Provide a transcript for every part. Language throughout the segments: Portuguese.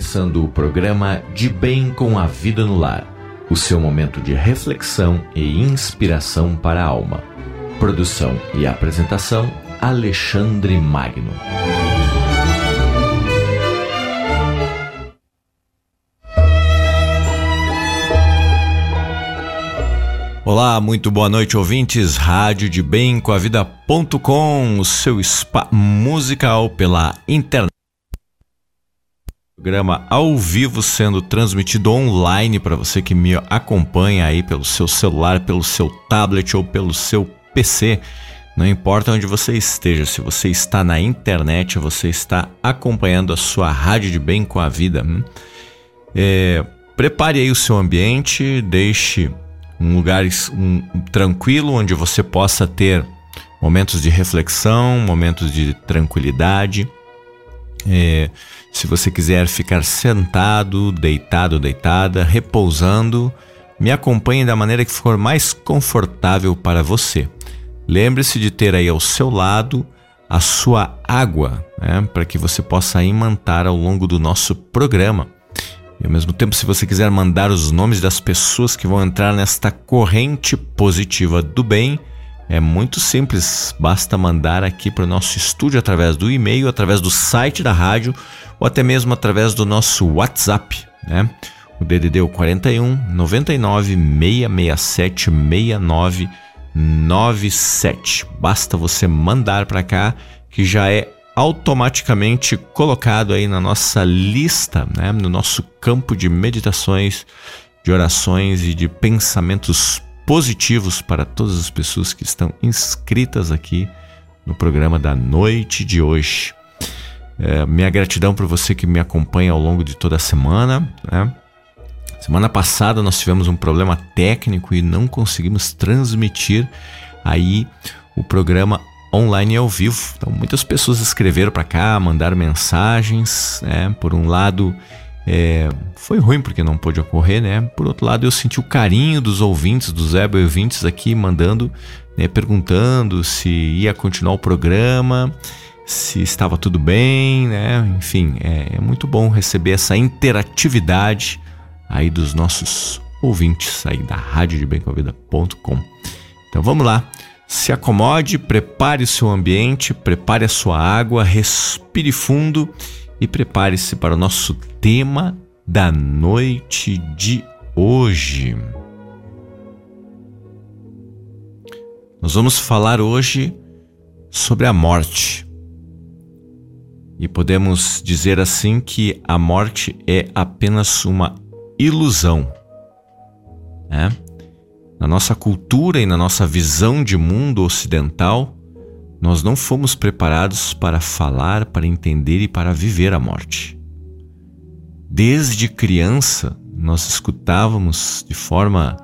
Começando o programa De Bem com a Vida no Lar, o seu momento de reflexão e inspiração para a alma. Produção e apresentação Alexandre Magno. Olá, muito boa noite, ouvintes. Rádio de Bem com a Vida.com, o seu spa musical pela internet programa ao vivo sendo transmitido online para você que me acompanha aí pelo seu celular, pelo seu tablet ou pelo seu PC. Não importa onde você esteja, se você está na internet, você está acompanhando a sua rádio de bem com a vida. Hum? É, prepare aí o seu ambiente, deixe um lugar um, tranquilo onde você possa ter momentos de reflexão, momentos de tranquilidade. É, se você quiser ficar sentado, deitado, deitada, repousando, me acompanhe da maneira que for mais confortável para você. Lembre-se de ter aí ao seu lado a sua água, né, para que você possa imantar ao longo do nosso programa. E ao mesmo tempo, se você quiser mandar os nomes das pessoas que vão entrar nesta corrente positiva do bem, é muito simples, basta mandar aqui para o nosso estúdio através do e-mail, através do site da rádio ou até mesmo através do nosso WhatsApp, né? O DDD é o 41 99 667 69 97. Basta você mandar para cá que já é automaticamente colocado aí na nossa lista, né? no nosso campo de meditações, de orações e de pensamentos positivos para todas as pessoas que estão inscritas aqui no programa da noite de hoje. É, minha gratidão para você que me acompanha ao longo de toda a semana. Né? Semana passada nós tivemos um problema técnico e não conseguimos transmitir aí o programa online ao vivo. Então muitas pessoas escreveram para cá, mandaram mensagens. Né? Por um lado é, foi ruim porque não pôde ocorrer, né? Por outro lado, eu senti o carinho dos ouvintes, dos web ouvintes aqui mandando, né, perguntando se ia continuar o programa, se estava tudo bem, né? Enfim, é, é muito bom receber essa interatividade aí dos nossos ouvintes aí da radiodebemcomvida.com. Então vamos lá. Se acomode, prepare o seu ambiente, prepare a sua água, respire fundo e prepare-se para o nosso tema da noite de hoje. Nós vamos falar hoje sobre a morte. E podemos dizer assim que a morte é apenas uma ilusão. Né? Na nossa cultura e na nossa visão de mundo ocidental, nós não fomos preparados para falar, para entender e para viver a morte. Desde criança, nós escutávamos de forma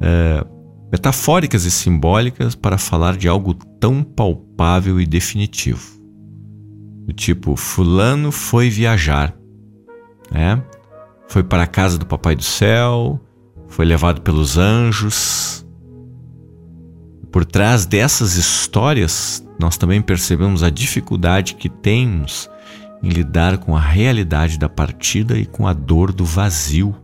é, metafóricas e simbólicas para falar de algo tão palpável e definitivo. Do tipo, Fulano foi viajar, né? foi para a casa do Papai do Céu, foi levado pelos anjos, por trás dessas histórias, nós também percebemos a dificuldade que temos em lidar com a realidade da partida e com a dor do vazio.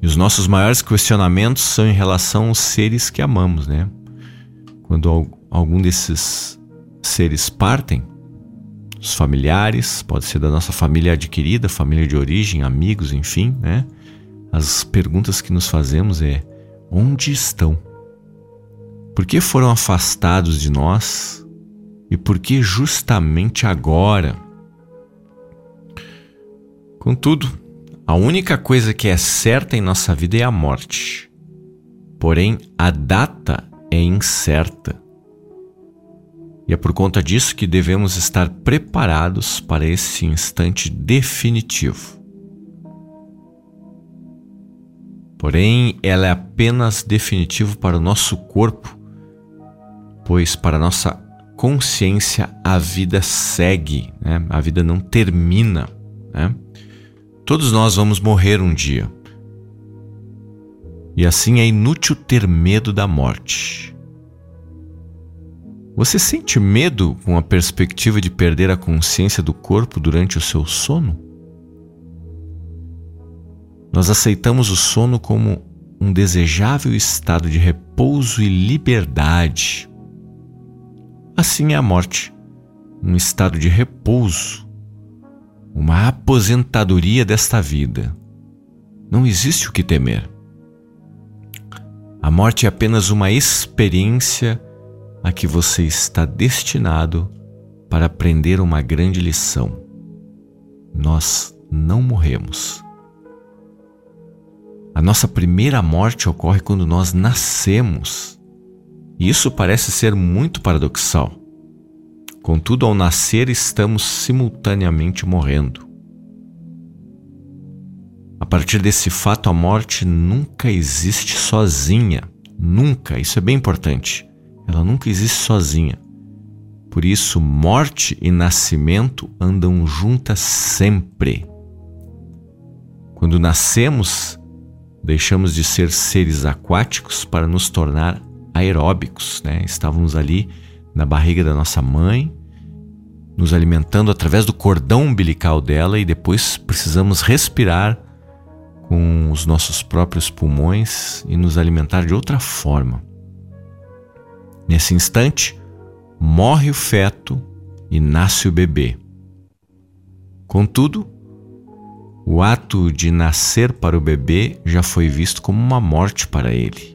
E os nossos maiores questionamentos são em relação aos seres que amamos, né? Quando algum desses seres partem, os familiares, pode ser da nossa família adquirida, família de origem, amigos, enfim, né? As perguntas que nos fazemos é: onde estão? Por que foram afastados de nós e por que justamente agora? Contudo, a única coisa que é certa em nossa vida é a morte. Porém, a data é incerta. E é por conta disso que devemos estar preparados para esse instante definitivo. Porém, ela é apenas definitivo para o nosso corpo pois para nossa consciência a vida segue, né? a vida não termina. Né? Todos nós vamos morrer um dia. E assim é inútil ter medo da morte. Você sente medo com a perspectiva de perder a consciência do corpo durante o seu sono? Nós aceitamos o sono como um desejável estado de repouso e liberdade. Assim é a morte, um estado de repouso, uma aposentadoria desta vida. Não existe o que temer. A morte é apenas uma experiência a que você está destinado para aprender uma grande lição. Nós não morremos. A nossa primeira morte ocorre quando nós nascemos. Isso parece ser muito paradoxal. Contudo, ao nascer, estamos simultaneamente morrendo. A partir desse fato, a morte nunca existe sozinha. Nunca, isso é bem importante. Ela nunca existe sozinha. Por isso, morte e nascimento andam juntas sempre. Quando nascemos, deixamos de ser seres aquáticos para nos tornar aeróbicos, né? Estávamos ali na barriga da nossa mãe, nos alimentando através do cordão umbilical dela e depois precisamos respirar com os nossos próprios pulmões e nos alimentar de outra forma. Nesse instante, morre o feto e nasce o bebê. Contudo, o ato de nascer para o bebê já foi visto como uma morte para ele.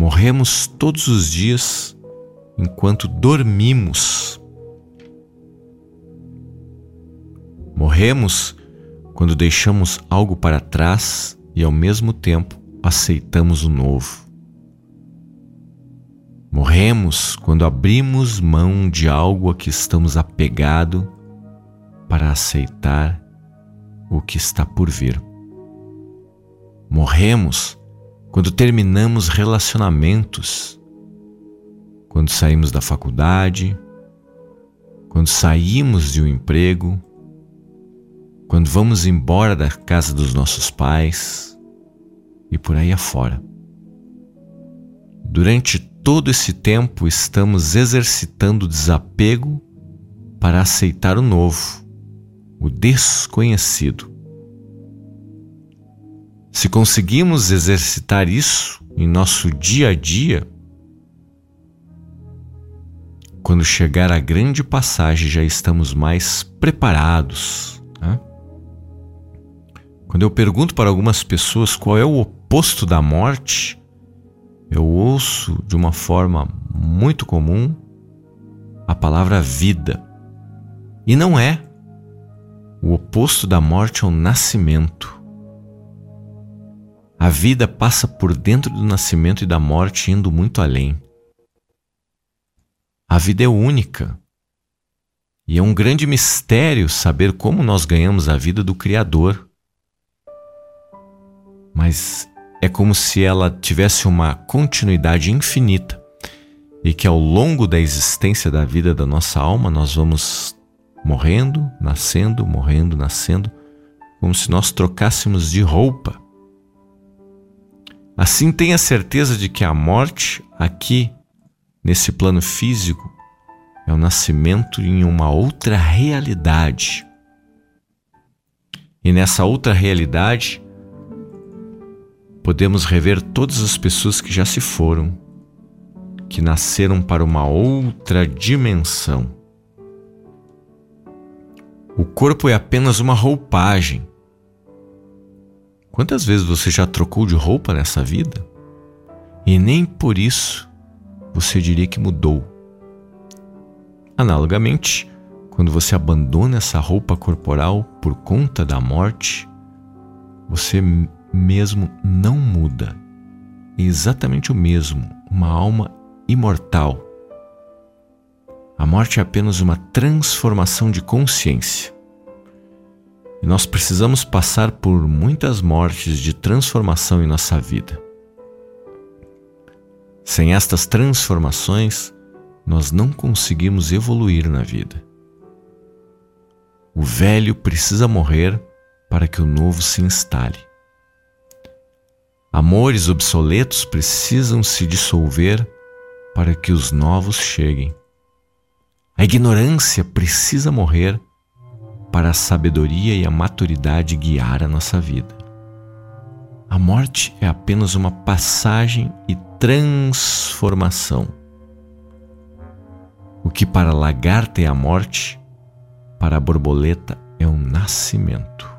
Morremos todos os dias enquanto dormimos. Morremos quando deixamos algo para trás e ao mesmo tempo aceitamos o novo. Morremos quando abrimos mão de algo a que estamos apegados para aceitar o que está por vir. Morremos quando terminamos relacionamentos, quando saímos da faculdade, quando saímos de um emprego, quando vamos embora da casa dos nossos pais e por aí afora. Durante todo esse tempo estamos exercitando o desapego para aceitar o novo o desconhecido. Se conseguimos exercitar isso em nosso dia a dia, quando chegar a grande passagem já estamos mais preparados. Né? Quando eu pergunto para algumas pessoas qual é o oposto da morte, eu ouço de uma forma muito comum a palavra vida. E não é. O oposto da morte é o nascimento. A vida passa por dentro do nascimento e da morte, indo muito além. A vida é única. E é um grande mistério saber como nós ganhamos a vida do Criador. Mas é como se ela tivesse uma continuidade infinita e que ao longo da existência da vida da nossa alma nós vamos morrendo, nascendo, morrendo, nascendo, como se nós trocássemos de roupa. Assim, tenha certeza de que a morte, aqui, nesse plano físico, é o nascimento em uma outra realidade. E nessa outra realidade, podemos rever todas as pessoas que já se foram, que nasceram para uma outra dimensão. O corpo é apenas uma roupagem. Quantas vezes você já trocou de roupa nessa vida? E nem por isso você diria que mudou. Analogamente, quando você abandona essa roupa corporal por conta da morte, você mesmo não muda. É exatamente o mesmo, uma alma imortal a morte é apenas uma transformação de consciência. E nós precisamos passar por muitas mortes de transformação em nossa vida. Sem estas transformações, nós não conseguimos evoluir na vida. O velho precisa morrer para que o novo se instale. Amores obsoletos precisam se dissolver para que os novos cheguem. A ignorância precisa morrer para a sabedoria e a maturidade guiar a nossa vida. A morte é apenas uma passagem e transformação. O que para a lagarta é a morte, para a borboleta é o nascimento.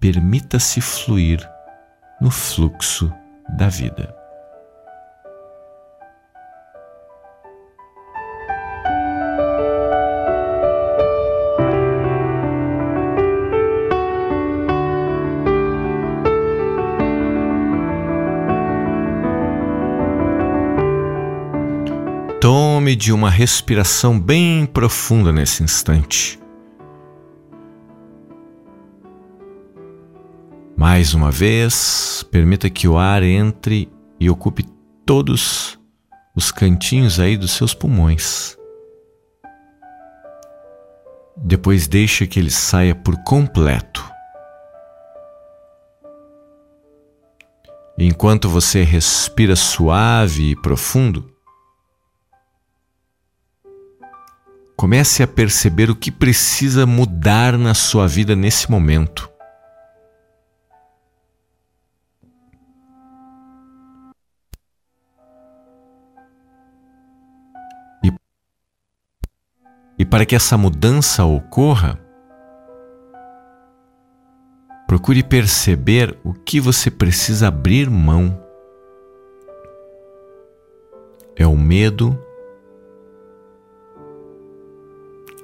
Permita-se fluir no fluxo da vida. Tome de uma respiração bem profunda nesse instante. Mais uma vez, permita que o ar entre e ocupe todos os cantinhos aí dos seus pulmões. Depois deixe que ele saia por completo. Enquanto você respira suave e profundo, Comece a perceber o que precisa mudar na sua vida nesse momento. E, e para que essa mudança ocorra, procure perceber o que você precisa abrir mão. É o medo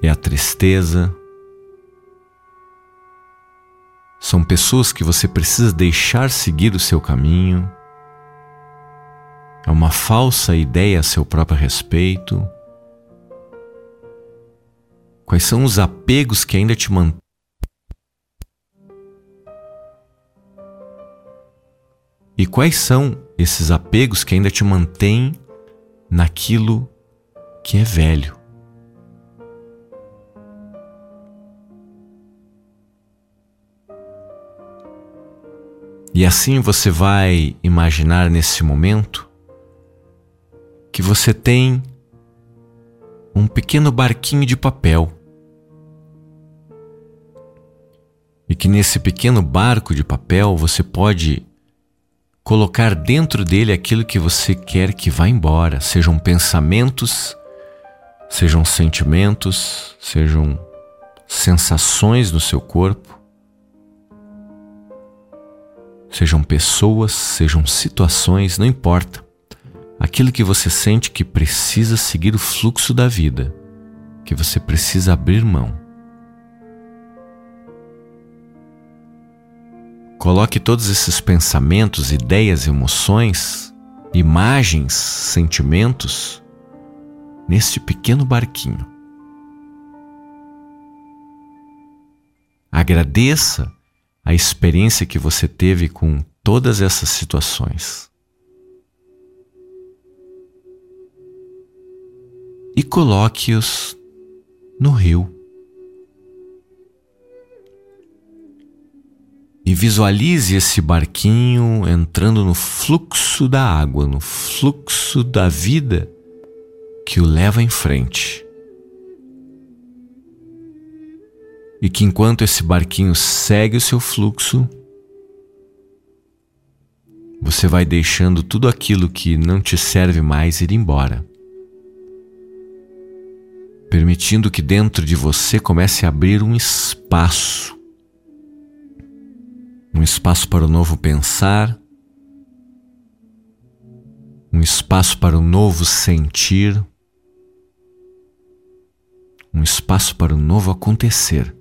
é a tristeza. São pessoas que você precisa deixar seguir o seu caminho. É uma falsa ideia a seu próprio respeito. Quais são os apegos que ainda te mantêm? E quais são esses apegos que ainda te mantêm naquilo que é velho? E assim você vai imaginar nesse momento que você tem um pequeno barquinho de papel. E que nesse pequeno barco de papel você pode colocar dentro dele aquilo que você quer que vá embora, sejam pensamentos, sejam sentimentos, sejam sensações no seu corpo sejam pessoas, sejam situações, não importa. Aquilo que você sente que precisa seguir o fluxo da vida, que você precisa abrir mão. Coloque todos esses pensamentos, ideias, emoções, imagens, sentimentos neste pequeno barquinho. Agradeça a experiência que você teve com todas essas situações. E coloque-os no rio. E visualize esse barquinho entrando no fluxo da água, no fluxo da vida que o leva em frente. E que enquanto esse barquinho segue o seu fluxo, você vai deixando tudo aquilo que não te serve mais ir embora. Permitindo que dentro de você comece a abrir um espaço. Um espaço para o novo pensar, um espaço para o novo sentir, um espaço para o novo acontecer.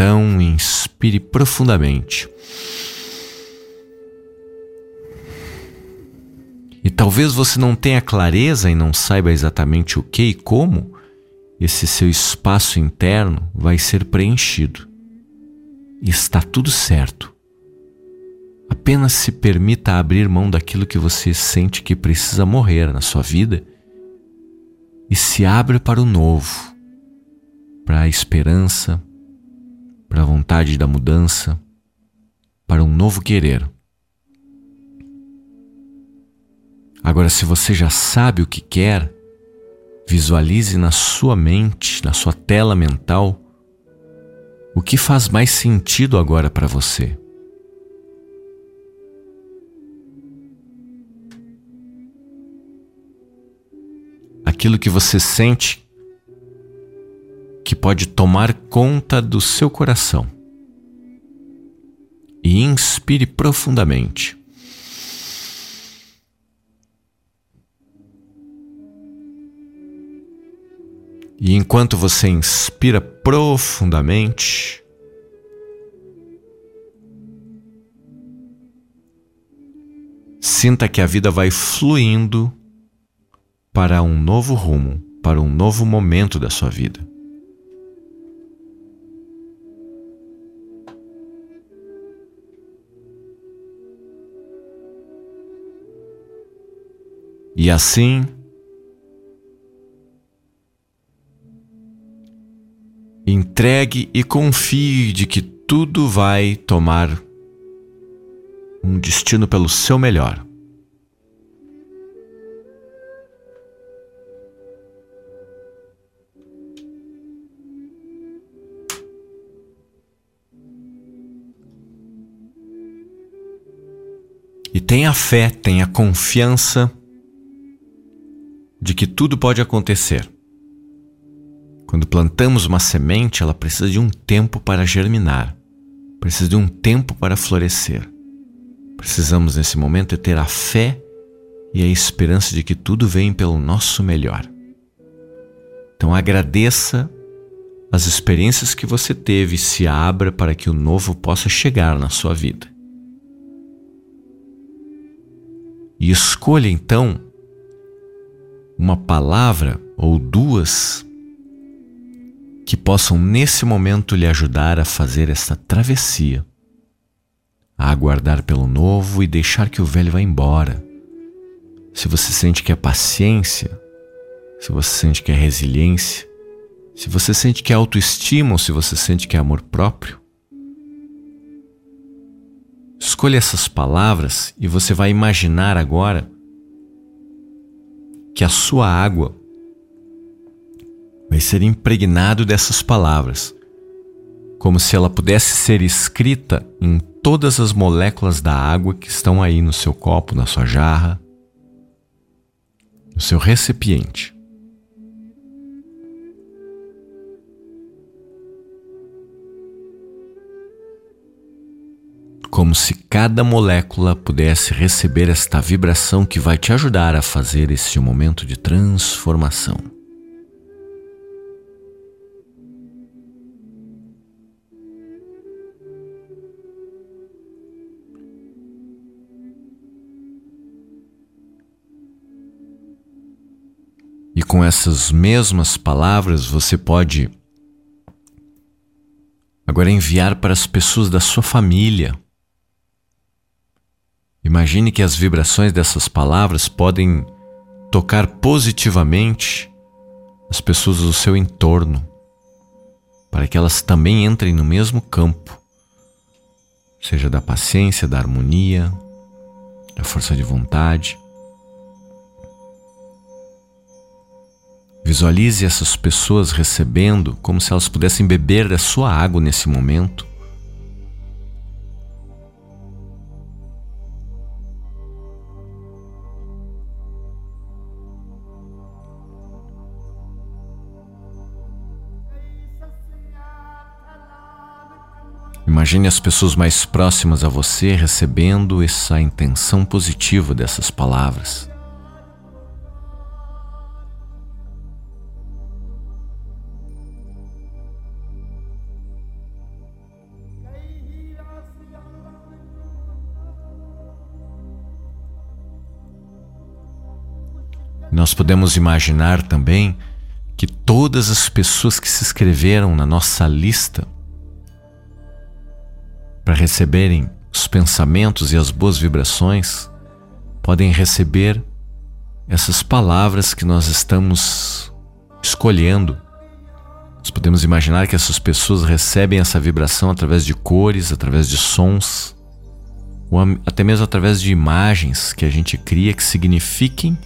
Então, inspire profundamente. E talvez você não tenha clareza e não saiba exatamente o que e como esse seu espaço interno vai ser preenchido. E está tudo certo. Apenas se permita abrir mão daquilo que você sente que precisa morrer na sua vida e se abra para o novo, para a esperança, para a vontade da mudança, para um novo querer. Agora, se você já sabe o que quer, visualize na sua mente, na sua tela mental, o que faz mais sentido agora para você. Aquilo que você sente pode tomar conta do seu coração. E inspire profundamente. E enquanto você inspira profundamente, sinta que a vida vai fluindo para um novo rumo, para um novo momento da sua vida. E assim, entregue e confie de que tudo vai tomar um destino pelo seu melhor. E tenha fé, tenha confiança de que tudo pode acontecer. Quando plantamos uma semente, ela precisa de um tempo para germinar, precisa de um tempo para florescer. Precisamos nesse momento ter a fé e a esperança de que tudo vem pelo nosso melhor. Então agradeça as experiências que você teve e se abra para que o novo possa chegar na sua vida. E escolha então uma palavra ou duas que possam nesse momento lhe ajudar a fazer esta travessia, a aguardar pelo novo e deixar que o velho vá embora. Se você sente que é paciência, se você sente que é resiliência, se você sente que é autoestima ou se você sente que é amor próprio, Escolha essas palavras e você vai imaginar agora que a sua água vai ser impregnado dessas palavras, como se ela pudesse ser escrita em todas as moléculas da água que estão aí no seu copo, na sua jarra, no seu recipiente. Como se cada molécula pudesse receber esta vibração que vai te ajudar a fazer esse momento de transformação. E com essas mesmas palavras você pode agora enviar para as pessoas da sua família Imagine que as vibrações dessas palavras podem tocar positivamente as pessoas do seu entorno, para que elas também entrem no mesmo campo, seja da paciência, da harmonia, da força de vontade. Visualize essas pessoas recebendo como se elas pudessem beber da sua água nesse momento Imagine as pessoas mais próximas a você recebendo essa intenção positiva dessas palavras. Nós podemos imaginar também que todas as pessoas que se inscreveram na nossa lista para receberem os pensamentos e as boas vibrações, podem receber essas palavras que nós estamos escolhendo. Nós podemos imaginar que essas pessoas recebem essa vibração através de cores, através de sons, ou até mesmo através de imagens que a gente cria que signifiquem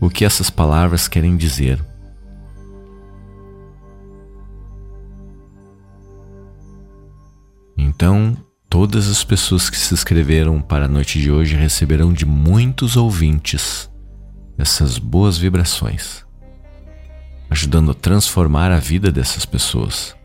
o que essas palavras querem dizer. Então, todas as pessoas que se inscreveram para a noite de hoje receberão de muitos ouvintes essas boas vibrações, ajudando a transformar a vida dessas pessoas.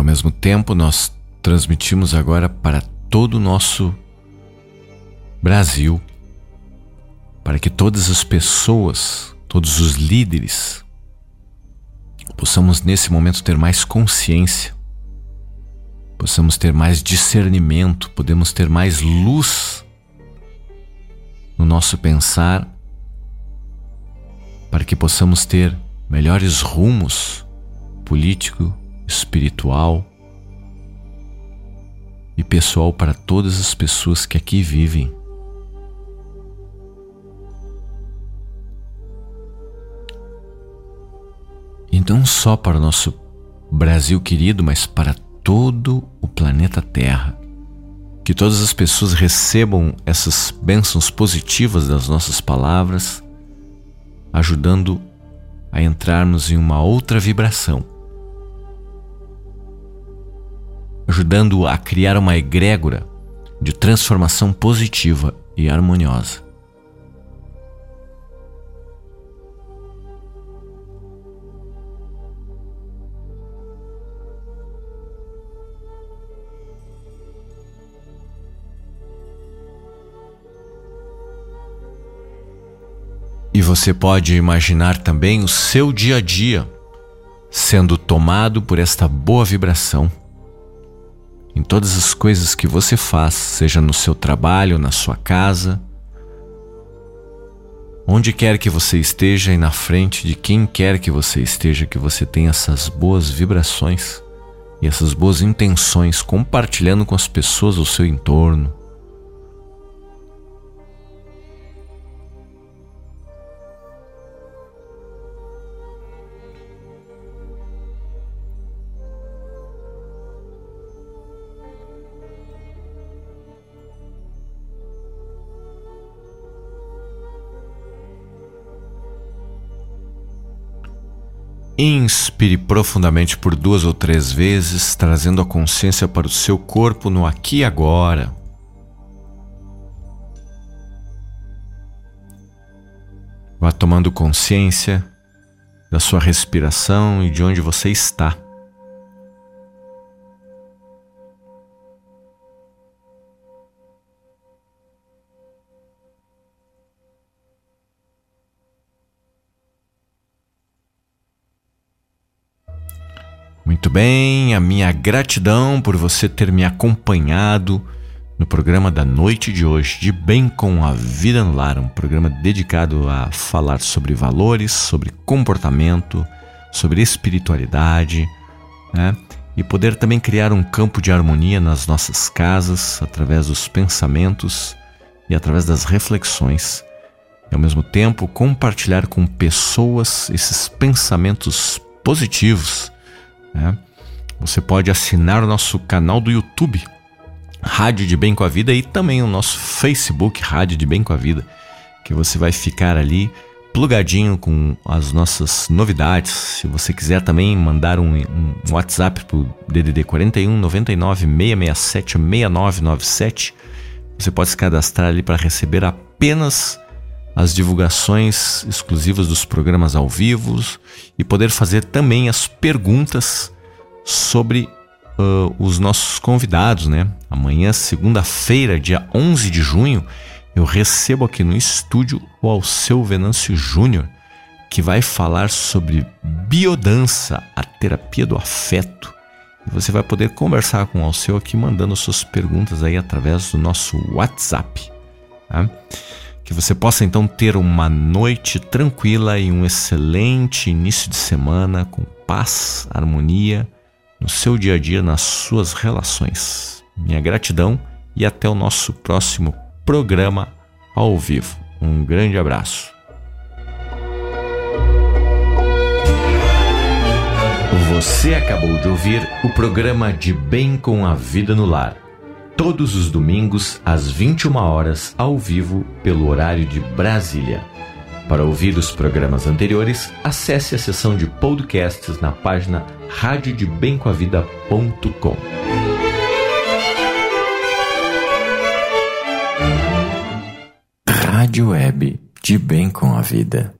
Ao mesmo tempo nós transmitimos agora para todo o nosso Brasil, para que todas as pessoas, todos os líderes, possamos nesse momento ter mais consciência, possamos ter mais discernimento, podemos ter mais luz no nosso pensar, para que possamos ter melhores rumos político, espiritual e pessoal para todas as pessoas que aqui vivem. E não só para o nosso Brasil querido, mas para todo o planeta Terra. Que todas as pessoas recebam essas bênçãos positivas das nossas palavras, ajudando a entrarmos em uma outra vibração ajudando a criar uma egrégora de transformação positiva e harmoniosa. E você pode imaginar também o seu dia a dia sendo tomado por esta boa vibração em todas as coisas que você faz, seja no seu trabalho, na sua casa, onde quer que você esteja e na frente de quem quer que você esteja, que você tenha essas boas vibrações e essas boas intenções compartilhando com as pessoas ao seu entorno, Inspire profundamente por duas ou três vezes, trazendo a consciência para o seu corpo no aqui e agora. Vá tomando consciência da sua respiração e de onde você está. Muito bem, a minha gratidão por você ter me acompanhado no programa da noite de hoje, de Bem com a Vida no Lar, um programa dedicado a falar sobre valores, sobre comportamento, sobre espiritualidade, né? E poder também criar um campo de harmonia nas nossas casas através dos pensamentos e através das reflexões. E ao mesmo tempo compartilhar com pessoas esses pensamentos positivos né? Você pode assinar o nosso canal do YouTube, Rádio de Bem com a Vida, e também o nosso Facebook, Rádio de Bem com a Vida, que você vai ficar ali plugadinho com as nossas novidades. Se você quiser também mandar um, um WhatsApp o DDD 41 99 667 6997, você pode se cadastrar ali para receber apenas as divulgações exclusivas dos programas ao vivo e poder fazer também as perguntas sobre uh, os nossos convidados, né? Amanhã, segunda-feira, dia 11 de junho, eu recebo aqui no estúdio o Alceu Venâncio Júnior, que vai falar sobre biodança, a terapia do afeto. E você vai poder conversar com o Alceu aqui mandando suas perguntas aí através do nosso WhatsApp. Tá? Que você possa então ter uma noite tranquila e um excelente início de semana com paz, harmonia no seu dia a dia, nas suas relações. minha gratidão e até o nosso próximo programa ao vivo. Um grande abraço. Você acabou de ouvir o programa De Bem com a Vida no Lar. Todos os domingos, às 21 horas, ao vivo, pelo horário de Brasília. Para ouvir os programas anteriores, acesse a seção de podcasts na página radiodebemcoavida.com. Rádio Web de Bem com a Vida.